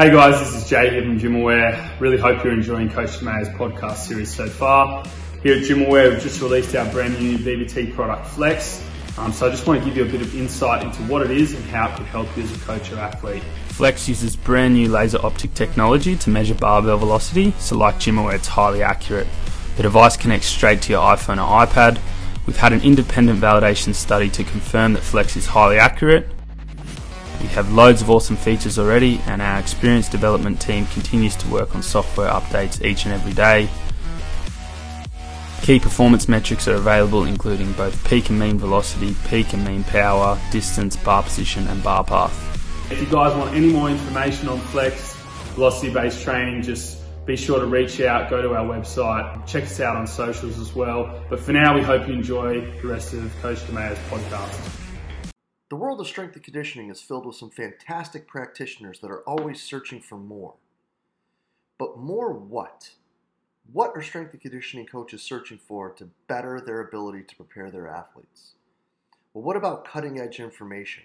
Hey guys, this is Jay here from GymAware. Really hope you're enjoying Coach DeMayo's podcast series so far. Here at GymAware, we've just released our brand new VBT product Flex. Um, so I just want to give you a bit of insight into what it is and how it could help you as a coach or athlete. Flex uses brand new laser optic technology to measure barbell velocity, so like GymAware, it's highly accurate. The device connects straight to your iPhone or iPad. We've had an independent validation study to confirm that Flex is highly accurate. We have loads of awesome features already, and our experienced development team continues to work on software updates each and every day. Key performance metrics are available, including both peak and mean velocity, peak and mean power, distance, bar position, and bar path. If you guys want any more information on Flex, velocity based training, just be sure to reach out, go to our website, check us out on socials as well. But for now, we hope you enjoy the rest of Coach DeMayo's podcast. The world of strength and conditioning is filled with some fantastic practitioners that are always searching for more. But more what? What are strength and conditioning coaches searching for to better their ability to prepare their athletes? Well, what about cutting edge information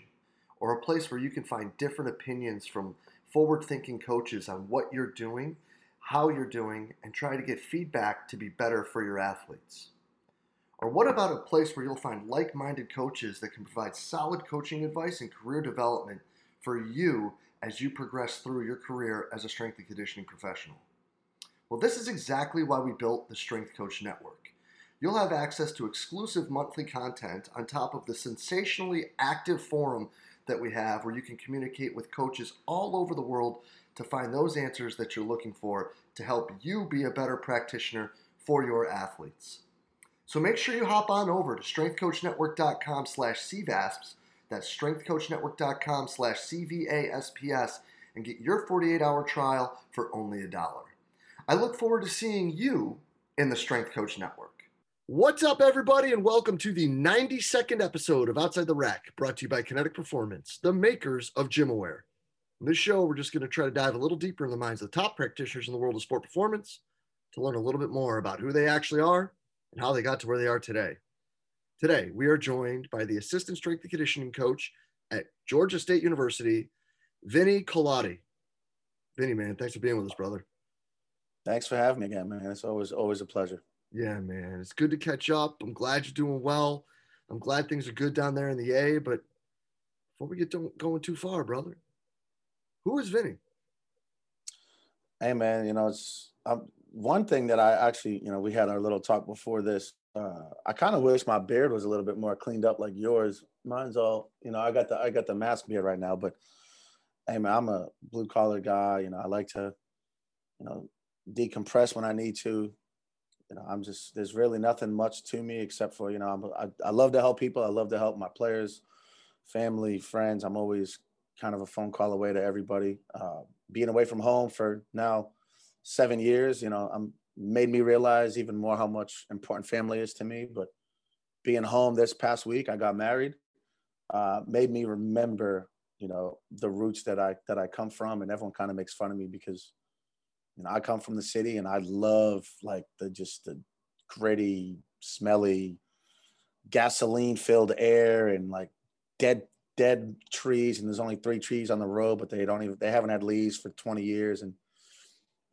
or a place where you can find different opinions from forward thinking coaches on what you're doing, how you're doing, and try to get feedback to be better for your athletes? Or what about a place where you'll find like minded coaches that can provide solid coaching advice and career development for you as you progress through your career as a strength and conditioning professional? Well, this is exactly why we built the Strength Coach Network. You'll have access to exclusive monthly content on top of the sensationally active forum that we have where you can communicate with coaches all over the world to find those answers that you're looking for to help you be a better practitioner for your athletes. So make sure you hop on over to strengthcoachnetwork.com slash CVASPS, that's strengthcoachnetwork.com slash CVASPS, and get your 48-hour trial for only a dollar. I look forward to seeing you in the Strength Coach Network. What's up, everybody, and welcome to the 92nd episode of Outside the Rack, brought to you by Kinetic Performance, the makers of GymAware. In this show, we're just going to try to dive a little deeper in the minds of the top practitioners in the world of sport performance to learn a little bit more about who they actually are and how they got to where they are today. Today, we are joined by the assistant strength and conditioning coach at Georgia State University, Vinny Colati. Vinny, man, thanks for being with us, brother. Thanks for having me again, man. It's always always a pleasure. Yeah, man. It's good to catch up. I'm glad you're doing well. I'm glad things are good down there in the A. But before we get to, going too far, brother, who is Vinny? Hey, man. You know, it's um, one thing that I actually, you know, we had our little talk before this. Uh, I kind of wish my beard was a little bit more cleaned up like yours. Mine's all, you know, I got the I got the mask beard right now, but hey, man, I'm a blue collar guy. You know, I like to, you know, decompress when I need to. You know, I'm just there's really nothing much to me except for you know I'm, I I love to help people. I love to help my players, family, friends. I'm always kind of a phone call away to everybody. Uh, being away from home for now seven years, you know, I'm made me realize even more how much important family is to me. But being home this past week, I got married, uh, made me remember, you know, the roots that I that I come from, and everyone kind of makes fun of me because you know, I come from the city and I love like the just the gritty, smelly, gasoline filled air and like dead dead trees. And there's only three trees on the road but they don't even they haven't had leaves for 20 years. And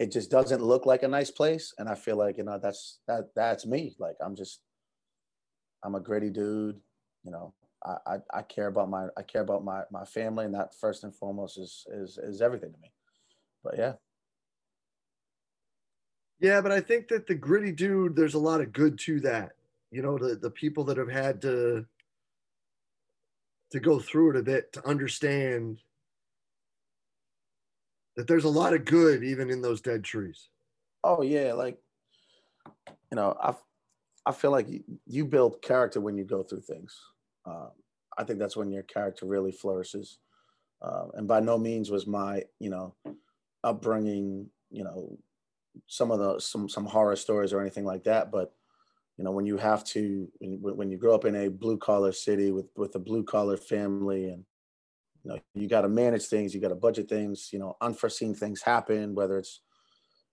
it just doesn't look like a nice place and i feel like you know that's that that's me like i'm just i'm a gritty dude you know I, I, I care about my I care about my my family and that first and foremost is is is everything to me. But yeah, yeah, but I think that the gritty dude, there's a lot of good to that. You know, the the people that have had to to go through it a bit to understand that there's a lot of good even in those dead trees. Oh yeah, like you know, I I feel like you build character when you go through things. Um, I think that's when your character really flourishes. Uh, and by no means was my you know upbringing you know some of the some some horror stories or anything like that but you know when you have to when you grow up in a blue collar city with with a blue collar family and you know you got to manage things you got to budget things you know unforeseen things happen whether it's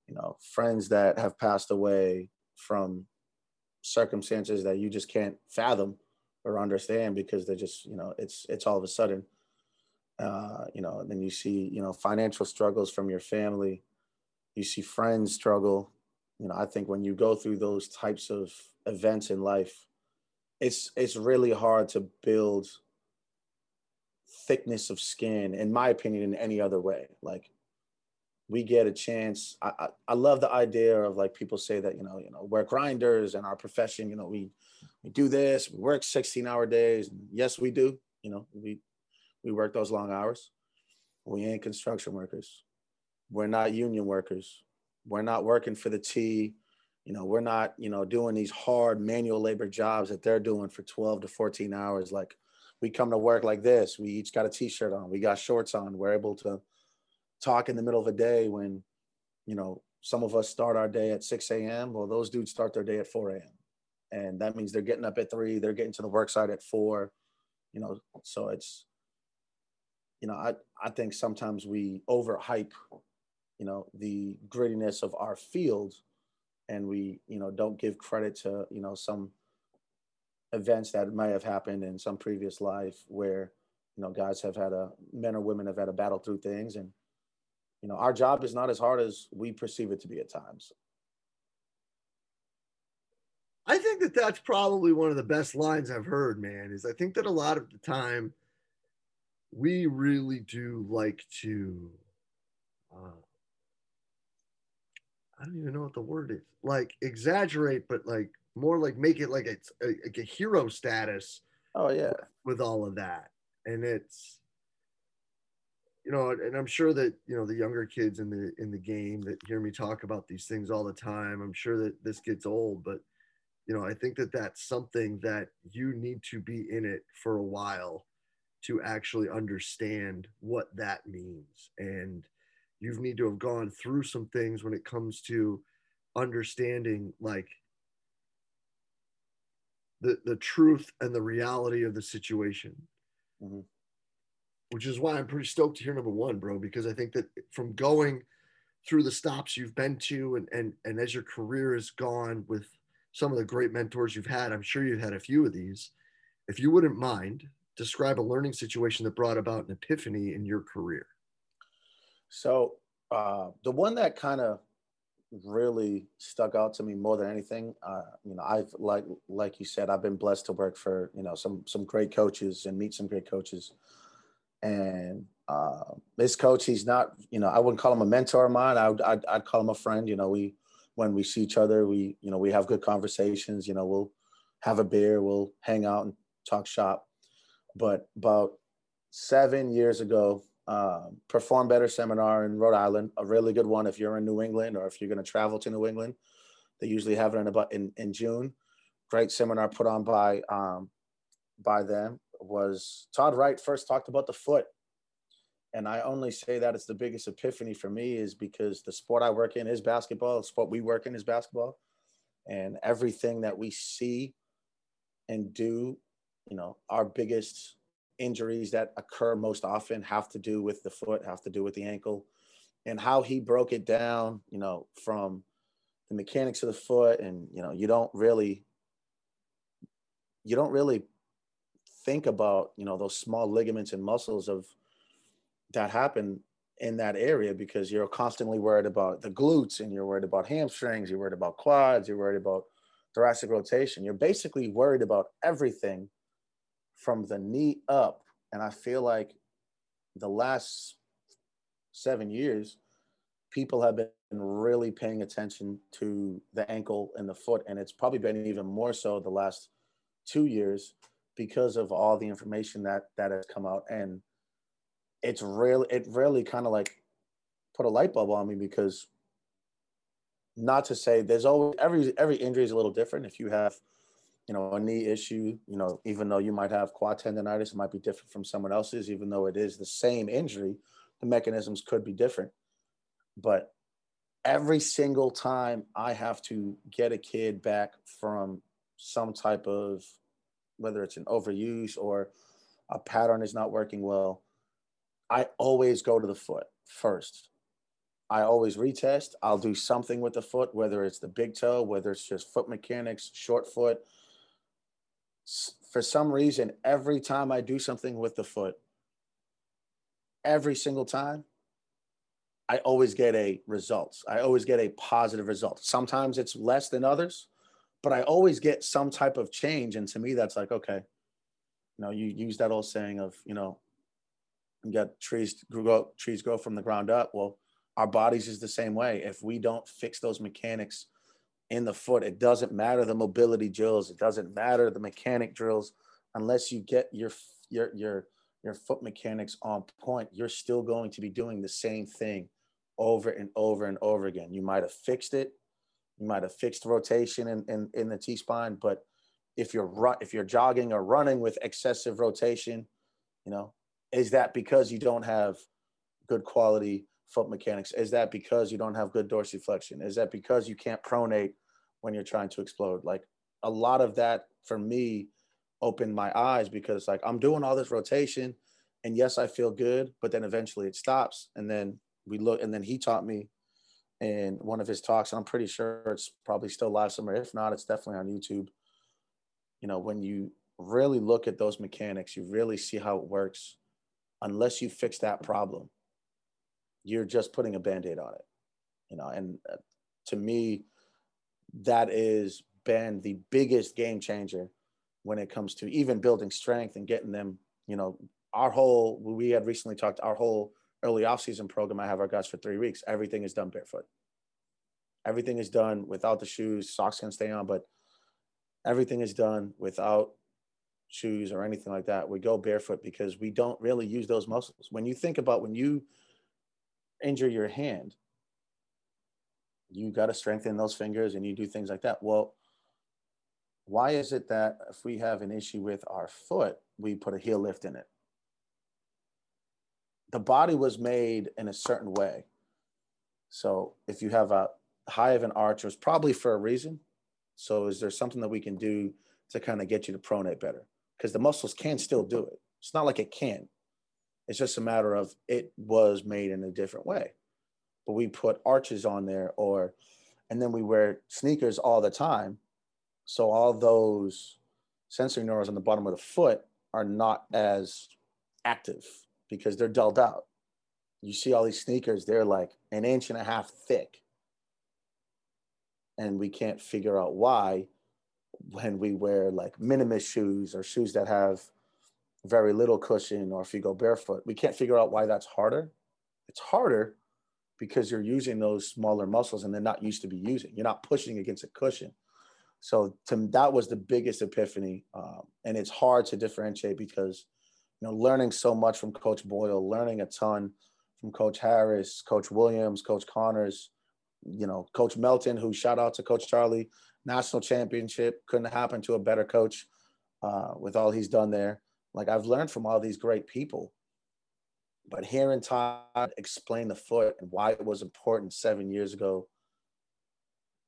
you know friends that have passed away from circumstances that you just can't fathom or understand because they're just you know it's it's all of a sudden Uh, you know, then you see, you know, financial struggles from your family. You see friends struggle. You know, I think when you go through those types of events in life, it's it's really hard to build thickness of skin, in my opinion, in any other way. Like we get a chance. I, I, I love the idea of like people say that, you know, you know, we're grinders in our profession, you know, we we do this, we work 16 hour days. Yes, we do. You know, we we work those long hours. We ain't construction workers. We're not union workers. We're not working for the T. You know, we're not, you know, doing these hard manual labor jobs that they're doing for 12 to 14 hours. Like we come to work like this. We each got a t-shirt on. We got shorts on. We're able to talk in the middle of the day when, you know, some of us start our day at 6 a.m. Well, those dudes start their day at 4 a.m. And that means they're getting up at three, they're getting to the work site at four, you know, so it's, you know, I, I think sometimes we overhype, you know, the grittiness of our field and we, you know, don't give credit to, you know, some events that may have happened in some previous life where, you know, guys have had a, men or women have had a battle through things and you know, our job is not as hard as we perceive it to be at times. I think that that's probably one of the best lines I've heard, man. Is I think that a lot of the time we really do like to, uh, I don't even know what the word is, like exaggerate, but like more like make it like it's a, like a hero status. Oh yeah, with all of that, and it's you know, and I'm sure that you know the younger kids in the in the game that hear me talk about these things all the time. I'm sure that this gets old, but you know, I think that that's something that you need to be in it for a while to actually understand what that means, and you need to have gone through some things when it comes to understanding like the the truth and the reality of the situation. Mm-hmm which is why I'm pretty stoked to hear number one, bro, because I think that from going through the stops you've been to and and and as your career has gone with some of the great mentors you've had, I'm sure you've had a few of these. If you wouldn't mind, describe a learning situation that brought about an epiphany in your career. So uh, the one that kind of really stuck out to me more than anything, uh, you know, I've like like you said, I've been blessed to work for you know some some great coaches and meet some great coaches and uh, this coach, he's not, you know, I wouldn't call him a mentor of mine. I would, I'd, I'd call him a friend. You know, we, when we see each other, we, you know, we have good conversations. You know, we'll have a beer, we'll hang out and talk shop. But about seven years ago, uh, Perform Better seminar in Rhode Island, a really good one if you're in New England or if you're going to travel to New England. They usually have it in about in, in June. Great seminar put on by um, by them was Todd Wright first talked about the foot. And I only say that it's the biggest epiphany for me is because the sport I work in is basketball, the sport we work in is basketball. And everything that we see and do, you know, our biggest injuries that occur most often have to do with the foot, have to do with the ankle. And how he broke it down, you know, from the mechanics of the foot and you know, you don't really you don't really think about you know those small ligaments and muscles of that happen in that area because you're constantly worried about the glutes and you're worried about hamstrings you're worried about quads you're worried about thoracic rotation you're basically worried about everything from the knee up. And i feel like the last seven years people have been really paying attention to the ankle and the foot. And it's probably been even more so the last two years because of all the information that that has come out. And it's really it really kind of like put a light bulb on me because not to say there's always every every injury is a little different. If you have you know a knee issue you know even though you might have quad tendonitis it might be different from someone else's even though it is the same injury the mechanisms could be different but every single time i have to get a kid back from some type of whether it's an overuse or a pattern is not working well, I always go to the foot first. I always retest. I'll do something with the foot, whether it's the big toe, whether it's just foot mechanics, short foot. For some reason, every time I do something with the foot, every single time, I always get a results. I always get a positive result. Sometimes it's less than others, but I always get some type of change. And to me, that's like, okay, you know, you use that old saying of, you know, you got trees grow trees grow from the ground up. Well, our bodies is the same way. If we don't fix those mechanics in the foot, it doesn't matter the mobility drills, it doesn't matter the mechanic drills, unless you get your your your your foot mechanics on point, you're still going to be doing the same thing over and over and over again. You might have fixed it, you might have fixed rotation in, in, in the T spine, but if you're run, if you're jogging or running with excessive rotation, you know, is that because you don't have good quality foot mechanics? Is that because you don't have good dorsiflexion? Is that because you can't pronate when you're trying to explode? Like a lot of that for me opened my eyes because like I'm doing all this rotation and yes, I feel good, but then eventually it stops. And then we look, and then he taught me in one of his talks, and I'm pretty sure it's probably still live somewhere. If not, it's definitely on YouTube. You know, when you really look at those mechanics, you really see how it works. Unless you fix that problem, you're just putting a band-aid on it you know and uh, to me that is been the biggest game changer when it comes to even building strength and getting them you know our whole we had recently talked our whole early off-season program i have our guys for three weeks everything is done barefoot. Everything is done without the shoes socks can stay on but everything is done without shoes or anything like that. We go barefoot because we don't really use those muscles. When you think about when you injure your hand, you got to strengthen those fingers and you do things like that. Well, why is it that if we have an issue with our foot, we put a heel lift in it? The body was made in a certain way. So if you have a high of an arch, it's probably for a reason. So is there something that we can do to kind of get you to pronate better? Because the muscles can still do it. It's not like it can. It's just a matter of it was made in a different way. But we put arches on there or and then we wear sneakers all the time. So all those sensory neurons on the bottom of the foot are not as active because they're dulled out. You see all these sneakers, they're like an inch and a half thick. And we can't figure out why when we wear like minimus shoes or shoes that have very little cushion or if you go barefoot. We can't figure out why that's harder. It's harder because you're using those smaller muscles and they're not used to be using. You're not pushing against a cushion. So to, that was the biggest epiphany, um, and it's hard to differentiate because you know learning so much from Coach Boyle, learning a ton from Coach Harris, Coach Williams, Coach Connors, you know Coach Melton, who shout out to Coach Charlie, national championship couldn't happen to a better coach uh, with all he's done there. Like I've learned from all these great people, but hearing Todd explain the foot and why it was important seven years ago,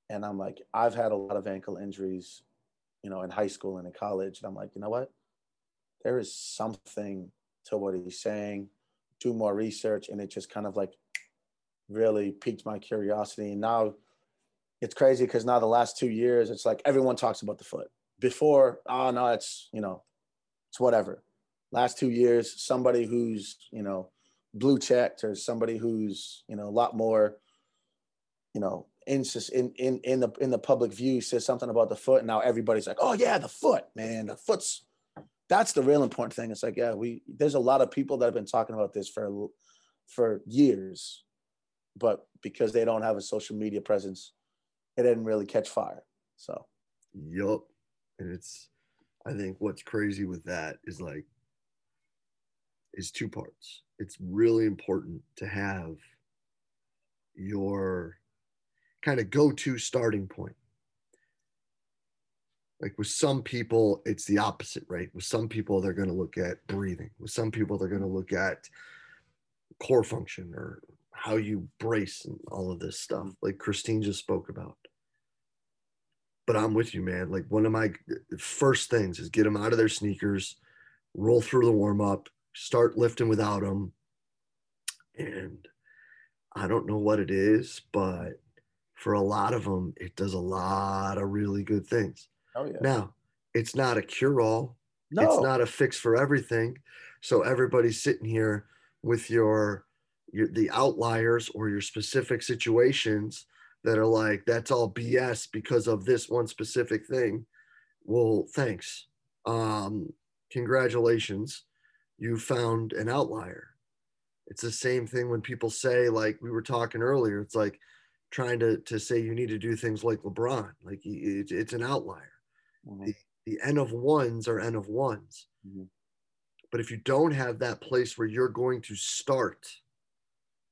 and I'm like, I've had a lot of ankle injuries, you know, in high school and in college, and I'm like, you know what? There is something to what he's saying. Do more research, and it just kind of like really piqued my curiosity. And now it's crazy because now the last two years, it's like everyone talks about the foot. Before, oh no, it's you know, it's whatever. Last two years, somebody who's, you know, blue checked or somebody who's, you know, a lot more, you know, in, in, in, the, in the public view says something about the foot. And now everybody's like, oh yeah, the foot, man, the foot's, that's the real important thing. It's like, yeah, we, there's a lot of people that have been talking about this for, for years, but because they don't have a social media presence, it didn't really catch fire. So, yup. And it's, I think what's crazy with that is like is two parts. It's really important to have your kind of go-to starting point. Like with some people, it's the opposite, right? With some people, they're going to look at breathing. With some people, they're going to look at core function or how you brace and all of this stuff, like Christine just spoke about but I'm with you, man. Like one of my uh, first things is get them out of their sneakers, roll through the warm up, start lifting without them. And I don't know what it is, but for a lot of them, it does a lot of really good things. Oh, yeah. Now, it's not a cure all, no. it's not a fix for everything. So everybody's sitting here with your, your the outliers or your specific situations that are like that's all BS because of this one specific thing. Well, thanks. Um, congratulations, you found an outlier. It's the same thing when people say, like we were talking earlier, it's like trying to, to say you need to do things like LeBron. Like it, it's an outlier. Mm-hmm. The, the N of ones are N of ones. Mm-hmm. But if you don't have that place where you're going to start,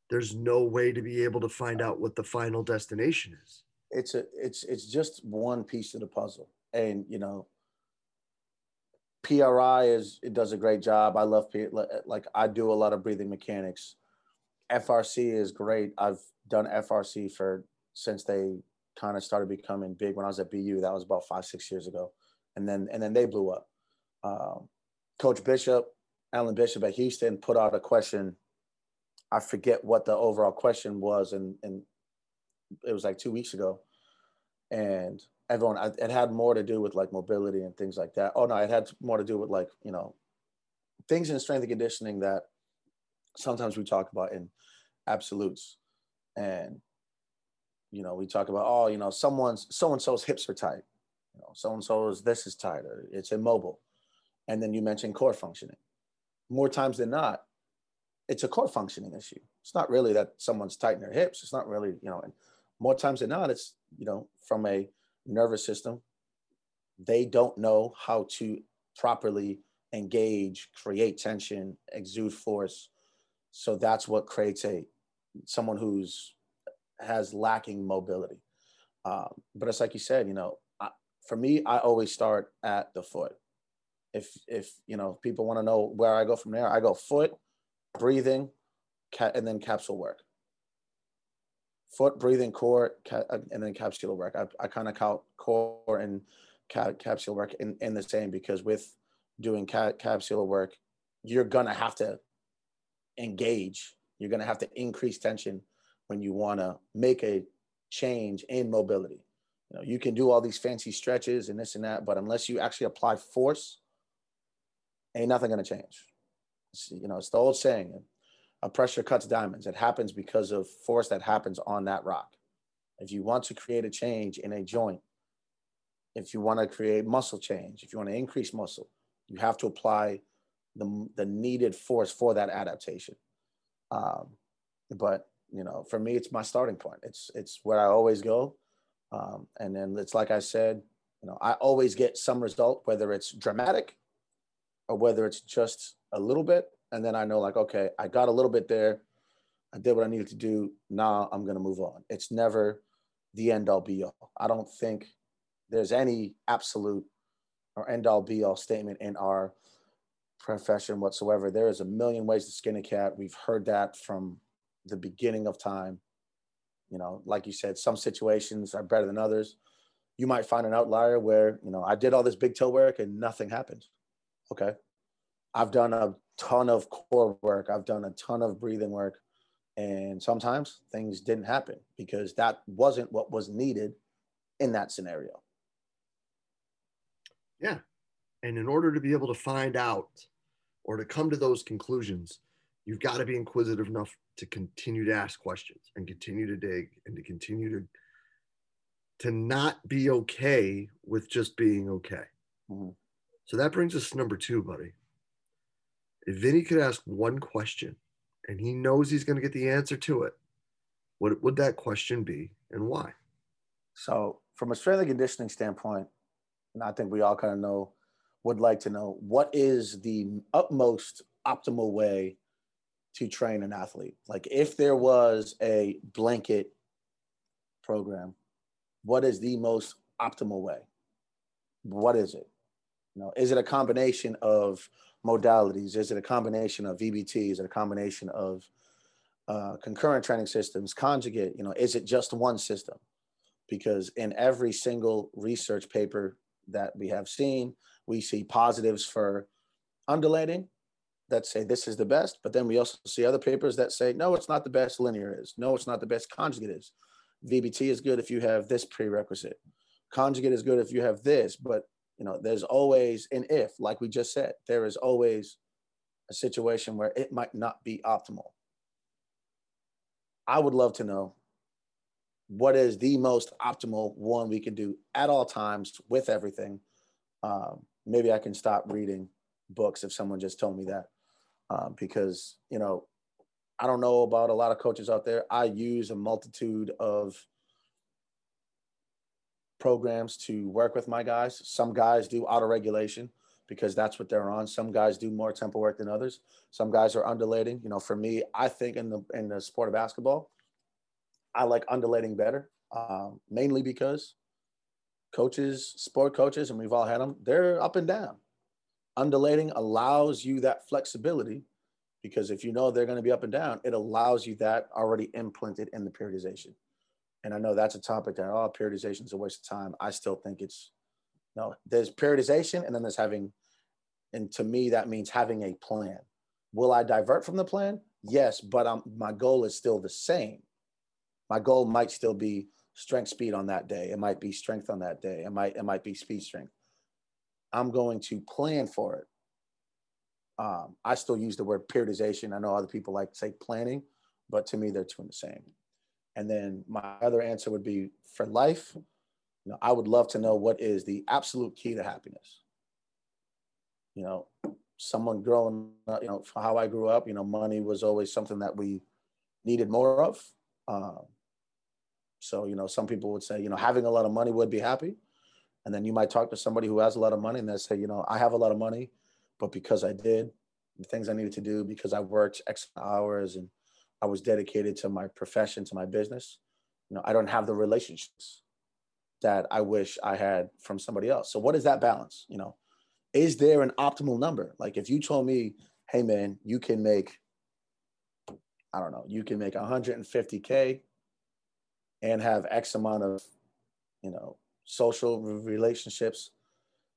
there's no way to be able to find out what the final destination is. It's a it's it's just one piece of the puzzle. And you know, PRI is it does a great job. I love P, like I do a lot of breathing mechanics. FRC is great. I've done FRC for since they kind of started becoming big when I was at BU. That was about five six years ago, and then and then they blew up. Um, Coach Bishop, Alan Bishop at Houston, put out a question. I forget what the overall question was, and and it was like two weeks ago, and everyone it had more to do with like mobility and things like that. Oh no it had more to do with like you know things in strength and conditioning that sometimes we talk about in absolutes. And you know we talk about oh you know someone's so and so's hips are tight. You know so and so's this is tight or it's immobile. And then you mentioned core functioning. More times than not it's a core functioning issue it's not really that someone's tight in their hips it's not really you know and more times than not it's you know from a nervous system. They don't know how to properly engage, create tension, exude force. So that's what creates a someone who's has lacking mobility. Um, but it's like you said, you know, I, for me, I always start at the foot. If if you know people want to know where I go from there, I go foot, breathing, and then capsule work foot, breathing, core, ca- uh, and then capsular work. I, I kind of count core and ca- capsular work in, in the same because with doing ca- capsular work, you're gonna have to engage. You're gonna have to increase tension when you want to make a change in mobility. You know, you can do all these fancy stretches and this and that, but unless you actually apply force, ain't nothing gonna change. You know, it's the old saying: a pressure cuts diamonds. It happens because of force that happens on that rock. If you want to create a change in a joint, if you want to create muscle change, if you want to increase muscle, you have to apply the, the needed force for that adaptation. Um, but you know, for me, it's my starting point. It's it's where I always go, um, and then it's like I said, you know, I always get some result, whether it's dramatic or whether it's just a little bit and then I know like, okay, I got a little bit there. I did what I needed to do. Now I'm gonna move on. It's never the end all be all. I don't think there's any absolute or end all be all statement in our profession whatsoever. There is a million ways to skin a cat. We've heard that from the beginning of time. You know, like you said, some situations are better than others. You might find an outlier where, you know, I did all this big toe work and nothing happened. Okay. I've done a ton of core work. I've done a ton of breathing work. And sometimes things didn't happen because that wasn't what was needed in that scenario. Yeah. And in order to be able to find out or to come to those conclusions, you've got to be inquisitive enough to continue to ask questions and continue to dig and to continue to to not be okay with just being okay. Mm-hmm. So that brings us to number two, buddy if Vinny could ask one question and he knows he's going to get the answer to it, what would that question be and why? So, from a strength and conditioning standpoint, and I think we all kind of know, would like to know what is the utmost optimal way to train an athlete? Like, if there was a blanket program, what is the most optimal way? What is it? You know, is it a combination of modalities? Is it a combination of VBT? Is it a combination of uh, concurrent training systems, conjugate? You know, is it just one system? Because in every single research paper that we have seen, we see positives for undulating that say this is the best, but then we also see other papers that say no, it's not the best. Linear is no, it's not the best. Conjugate is. VBT is good if you have this prerequisite. Conjugate is good if you have this, but you know there's always an if like we just said there is always a situation where it might not be optimal. I would love to know what is the most optimal one we can do at all times with everything. Um, maybe I can stop reading books if someone just told me that, um, because you know, I don't know about a lot of coaches out there. I use a multitude of programs to work with my guys. Some guys do auto regulation because that's what they're on. Some guys do more tempo work than others. Some guys are undulating. You know, for me, I think in the in the sport of basketball, I like undulating better, um, mainly because coaches, sport coaches, and we've all had them, they're up and down. Undulating allows you that flexibility because if you know they're going to be up and down, it allows you that already implanted in the periodization. And I know that's a topic that, oh, periodization is a waste of time. I still think it's, no, there's periodization and then there's having, and to me, that means having a plan. Will I divert from the plan? Yes, but I'm, my goal is still the same my goal might still be strength speed on that day. It might be strength on that day. It might it might be speed strength. I'm going to plan for it. Um, I still use the word periodization. I know other people like to say planning, but to me they're two and the same. And then my other answer would be for life. You know, I would love to know what is the absolute key to happiness. You know, someone growing up, you know, for how I grew up, you know, money was always something that we needed more of. Um, so, you know, some people would say, you know, having a lot of money would be happy. And then you might talk to somebody who has a lot of money and they say, you know, I have a lot of money, but because I did the things I needed to do, because I worked X hours and I was dedicated to my profession, to my business, you know, I don't have the relationships that I wish I had from somebody else. So what is that balance? You know, is there an optimal number? Like if you told me, hey man, you can make, I don't know, you can make 150K and have X amount of, you know, social relationships,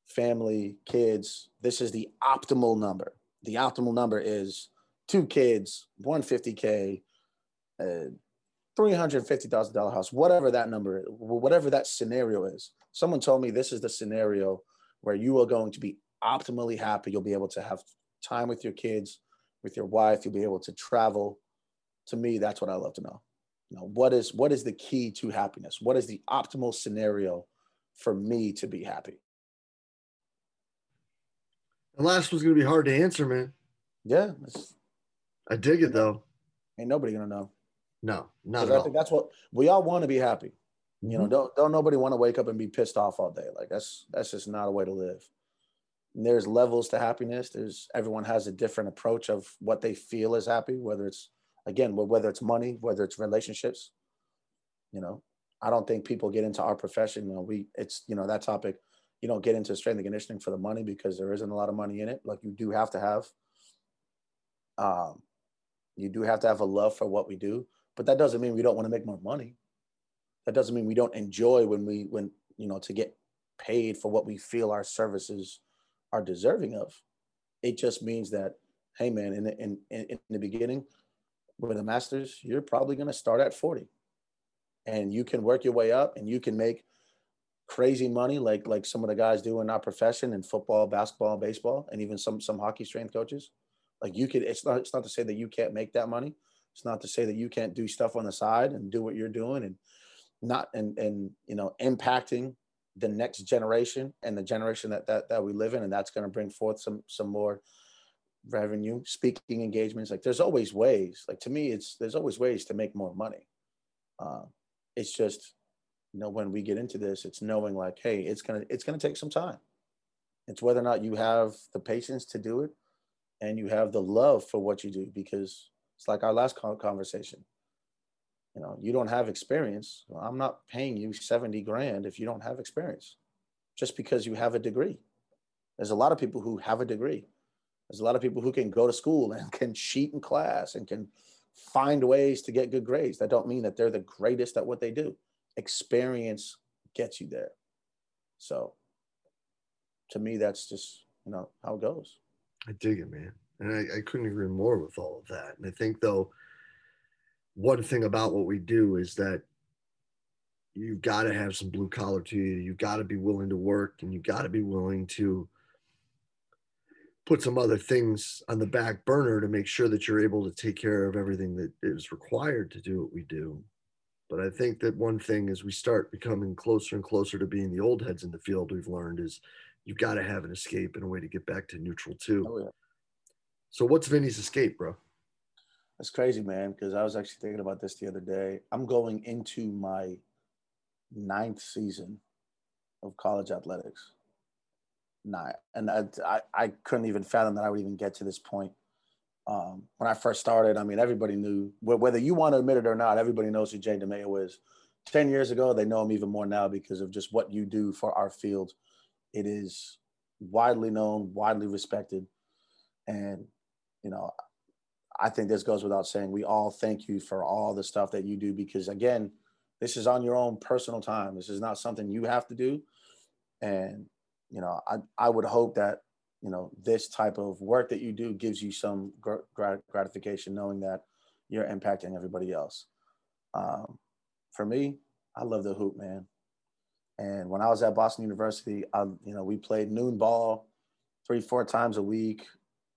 family, kids. This is the optimal number. The optimal number is two kids, 150K, uh, $350,000 house, whatever that number, whatever that scenario is. Someone told me this is the scenario where you are going to be optimally happy. You'll be able to have time with your kids, with your wife. You'll be able to travel. To me, that's what I love to know you know what is what is the key to happiness what is the optimal scenario for me to be happy the last one's gonna be hard to answer man yeah i dig it though. Ain't nobody gonna know. No not at I all. think that's what we all want to be happy. You know Mhm. don't don't nobody want to wake up and be pissed off all day. Like that's that's just not a way to live. And there's levels to happiness. There's everyone has a different approach of what they feel is happy whether it's again whether it's money whether it's relationships. You know i don't think people get into our profession. You know we it's you know that topic you don't get into strength and conditioning for the money because there isn't a lot of money in it. Like you do have to have um you do have to have a love for what we do but that doesn't mean we don't want to make more money. That doesn't mean we don't enjoy when we when you know to get paid for what we feel our services are deserving of. It just means that hey man in the, in, in, the beginning with a master's, you're probably going to start at 40 and you can work your way up and you can make crazy money like like some of the guys do in our profession in football, basketball, baseball, and even some some hockey strength coaches. Like you could it's not it's not to say that you can't make that money. It's not to say that you can't do stuff on the side and do what you're doing and not and and you know impacting the next generation and the generation that that, that we live in and that's going to bring forth some some more revenue, speaking engagements. Like there's always ways. Like to me, it's there's always ways to make more money. Uh, it's just, you know, when we get into this, it's knowing like, hey, it's gonna it's gonna take some time. It's whether or not you have the patience to do it, and you have the love for what you do. Because it's like our last conversation. You know, you don't have experience. Well, I'm not paying you seventy grand if you don't have experience, just because you have a degree. There's a lot of people who have a degree there's a lot of people who can go to school and can cheat in class and can find ways to get good grades. That don't mean that they're the greatest at what they do. Experience gets you there. So to me, that's just, you know, how it goes. I dig it, man. And I, I couldn't agree more with all of that. And I think though, one thing about what we do is that you've got to have some blue collar to you. You've got to be willing to work and you've got to be willing to put some other things on the back burner to make sure that you're able to take care of everything that is required to do what we do. But I think that one thing as we start becoming closer and closer to being the old heads in the field, we've learned is you've got to have an escape and a way to get back to neutral too. Oh, yeah. So what's Vinny's escape, bro? That's crazy, man. Because I was actually thinking about this the other day. I'm going into my ninth season of college athletics. Nine, and I, I, I couldn't even fathom that I would even get to this point. Um, when I first started, I mean, everybody knew whether you want to admit it or not. Everybody knows who Jay DeMayo is. Ten years ago, they know him even more now because of just what you do for our field. It is widely known, widely respected, and you know, I think this goes without saying. We all thank you for all the stuff that you do because, again, this is on your own personal time. This is not something you have to do. And, you know, I, I would hope that, you know, this type of work that you do gives you some grat- gratification knowing that you're impacting everybody else. Um, for me, I love the hoop, man. And when I was at Boston University, I, you know, we played noon ball three, four times a week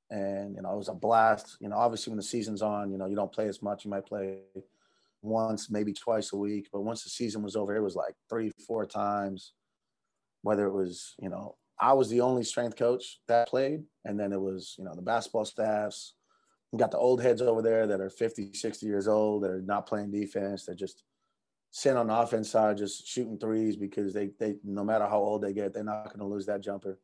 and you know it was a blast. You know, obviously when the season's on, you know you don't play as much. You might play once, maybe twice a week, but once the season was over, it was like three, four times. Whether it was, you know, I was the only strength coach that played, and then it was, you know, the basketball staffs. You got the old heads over there that are 50, 60 years old that are not playing defense. They're just sitting on the offense side, just shooting threes because they, they no matter how old they get, they're not going to lose that jumper.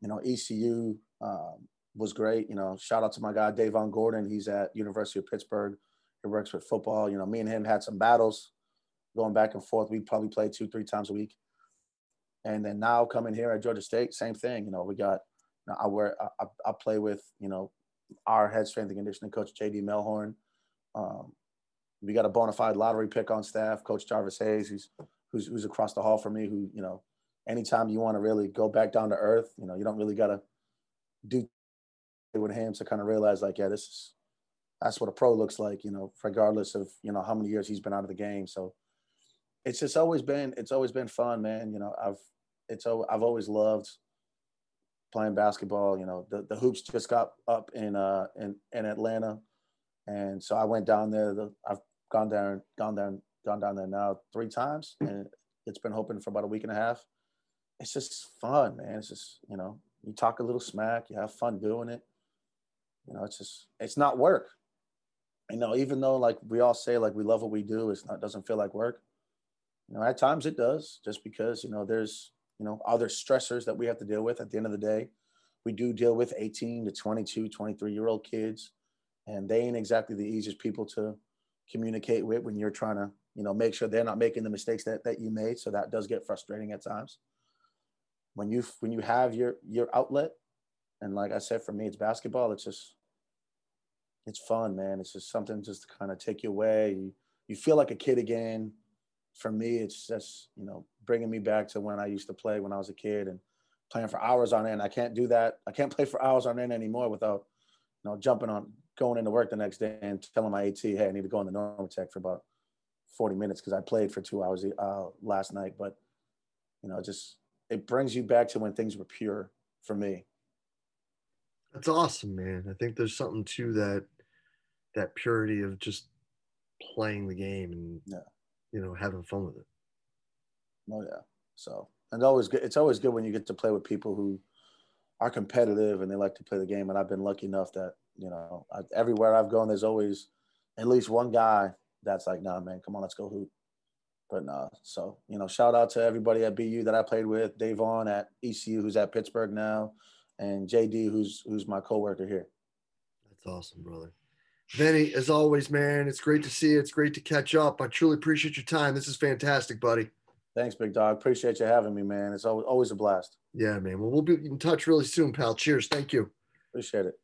You know, ECU, um, was great. You know, shout out to my guy Davon Gordon. He's at University of Pittsburgh. He works with football. You know, me and him had some battles going back and forth. We probably played two, three times a week. And then now coming here at Georgia State, same thing. You know, we got you know, I wear I, I, play with you know our head strength and conditioning coach JD Melhorn. Um, we got a bona fide lottery pick on staff, Coach Jarvis Hayes, who's who's who's across the hall from me. Who you know, anytime you want to really go back down to earth, you know, you don't really got to do with him to kind of realize like, yeah, this is that's what a pro looks like, you know, regardless of you know how many years he's been out of the game. So it's just always been it's always been fun, man. You know, I've it's I've always loved playing basketball. You know, the, the hoops just got up in uh in, in Atlanta, and so I went down there. The, I've gone down gone down gone down there now three times, and it's been open for about a week and a half. It's just fun, man. It's just you know you talk a little smack, you have fun doing it. You know, it's just it's not work. You know, even though like we all say like we love what we do, it's not doesn't feel like work. You know, at times it does, just because you know there's you know other stressors that we have to deal with. At the end of the day, we do deal with 18 to 22, 23 year old kids, and they ain't exactly the easiest people to communicate with when you're trying to you know make sure they're not making the mistakes that, that you made. So that does get frustrating at times. When you when you have your your outlet, and like I said, for me, it's basketball. It's just it's fun, man. It's just something just to kind of take you away. You, you feel like a kid again. For me, it's just you know bringing me back to when I used to play when I was a kid and playing for hours on end. I can't do that. I can't play for hours on end anymore without you know jumping on going into work the next day and telling my AT, hey, I need to go in the Normatec for about 40 minutes because I played for two hours uh, last night. But you know, just it brings you back to when things were pure for me. That's awesome, man. I think there's something to that that purity of just playing the game and yeah. you know having fun with it. Oh yeah. So and always good. It's always good when you get to play with people who are competitive and they like to play the game. And I've been lucky enough that you know I, everywhere I've gone, there's always at least one guy that's like, "Nah, man, come on, let's go hoop." But nah, so you know, shout out to everybody at BU that I played with, Dave Davon at ECU, who's at Pittsburgh now, and JD, who's who's my coworker here. That's awesome, brother. Vinny, as always, man, it's great to see you. It's great to catch up. I truly appreciate your time. This is fantastic, buddy. Thanks, big dog. Appreciate you having me, man. It's always, always a blast. Yeah, man. Well, we'll be in touch really soon, pal. Cheers. Thank you. Appreciate it.